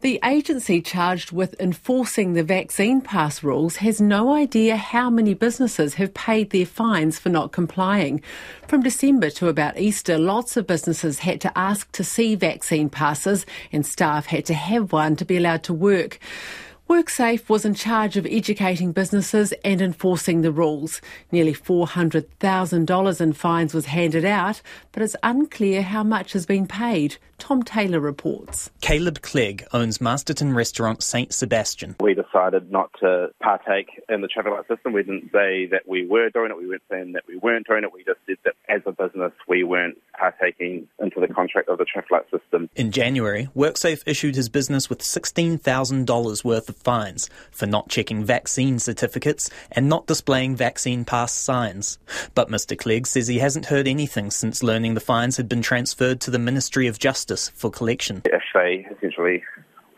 The agency charged with enforcing the vaccine pass rules has no idea how many businesses have paid their fines for not complying. From December to about Easter, lots of businesses had to ask to see vaccine passes and staff had to have one to be allowed to work. WorkSafe was in charge of educating businesses and enforcing the rules. Nearly $400,000 in fines was handed out, but it's unclear how much has been paid. Tom Taylor reports. Caleb Clegg owns Masterton restaurant St Sebastian. We decided not to partake in the traffic light system. We didn't say that we were doing it. We weren't saying that we weren't doing it. We just said that as a business we weren't partaking into the contract of the traffic light system. In January, WorkSafe issued his business with $16,000 worth of fines for not checking vaccine certificates and not displaying vaccine pass signs. But Mr Clegg says he hasn't heard anything since learning the fines had been transferred to the Ministry of Justice justice for collection. If they essentially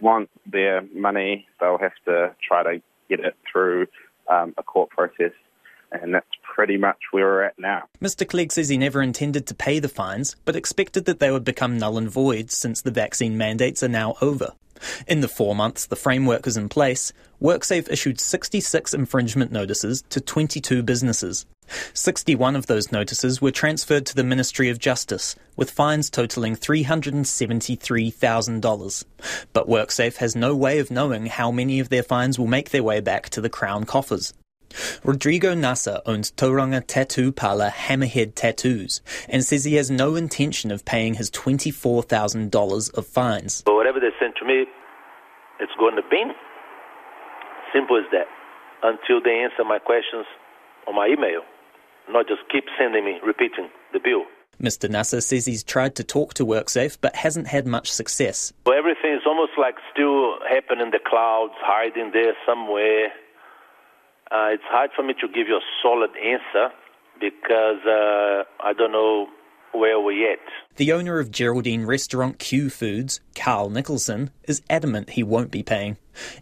want their money, they'll have to try to get it through um, a court process. And that's pretty much where we're at now. Mr. Clegg says he never intended to pay the fines, but expected that they would become null and void since the vaccine mandates are now over. In the four months the framework is in place, WorkSafe issued 66 infringement notices to 22 businesses. 61 of those notices were transferred to the Ministry of Justice, with fines totalling $373,000. But WorkSafe has no way of knowing how many of their fines will make their way back to the Crown coffers. Rodrigo Nasa owns Tauranga tattoo parlor Hammerhead Tattoos and says he has no intention of paying his $24,000 of fines. But whatever they send to me, it's going to bin. Simple as that. Until they answer my questions on my email not just keep sending me, repeating the bill. Mr. Nasser says he's tried to talk to WorkSafe but hasn't had much success. Well, everything is almost like still happening in the clouds, hiding there somewhere. Uh, it's hard for me to give you a solid answer because uh, I don't know where are we're at. The owner of Geraldine restaurant Q Foods, Carl Nicholson, is adamant he won't be paying.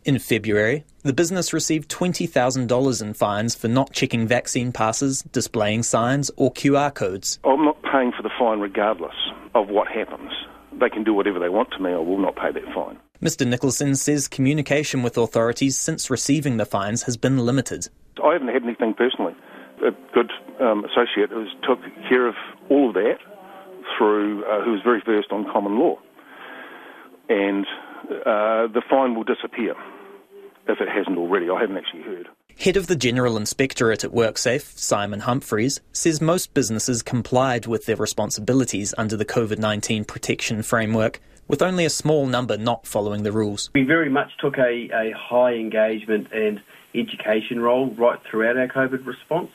In February, the business received $20,000 in fines for not checking vaccine passes, displaying signs, or QR codes. I'm not paying for the fine regardless of what happens. They can do whatever they want to me, I will not pay that fine. Mr. Nicholson says communication with authorities since receiving the fines has been limited. I haven't had anything personally. A good um, associate who took care of all of that through, uh, who was very versed on common law. And uh, the fine will disappear if it hasn't already. I haven't actually heard. Head of the General Inspectorate at WorkSafe, Simon Humphreys, says most businesses complied with their responsibilities under the COVID 19 protection framework, with only a small number not following the rules. We very much took a, a high engagement and education role right throughout our COVID response.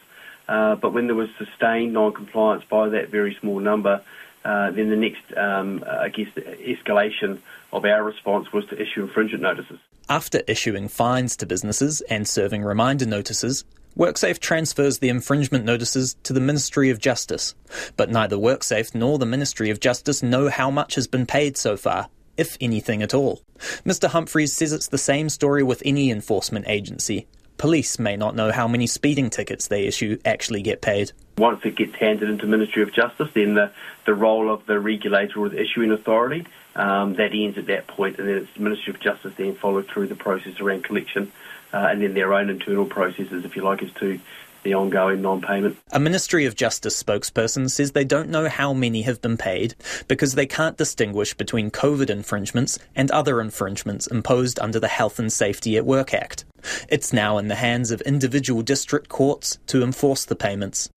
Uh, but when there was sustained non-compliance by that very small number, uh, then the next, um, I guess, escalation of our response was to issue infringement notices. After issuing fines to businesses and serving reminder notices, WorkSafe transfers the infringement notices to the Ministry of Justice. But neither WorkSafe nor the Ministry of Justice know how much has been paid so far, if anything at all. Mr. Humphreys says it's the same story with any enforcement agency. Police may not know how many speeding tickets they issue actually get paid. Once it gets handed into Ministry of Justice, then the, the role of the regulator or the issuing authority, um, that ends at that point, and then it's the Ministry of Justice then follow through the process around collection, uh, and then their own internal processes, if you like, as to the ongoing non-payment. A Ministry of Justice spokesperson says they don't know how many have been paid because they can't distinguish between COVID infringements and other infringements imposed under the Health and Safety at Work Act. It's now in the hands of individual district courts to enforce the payments.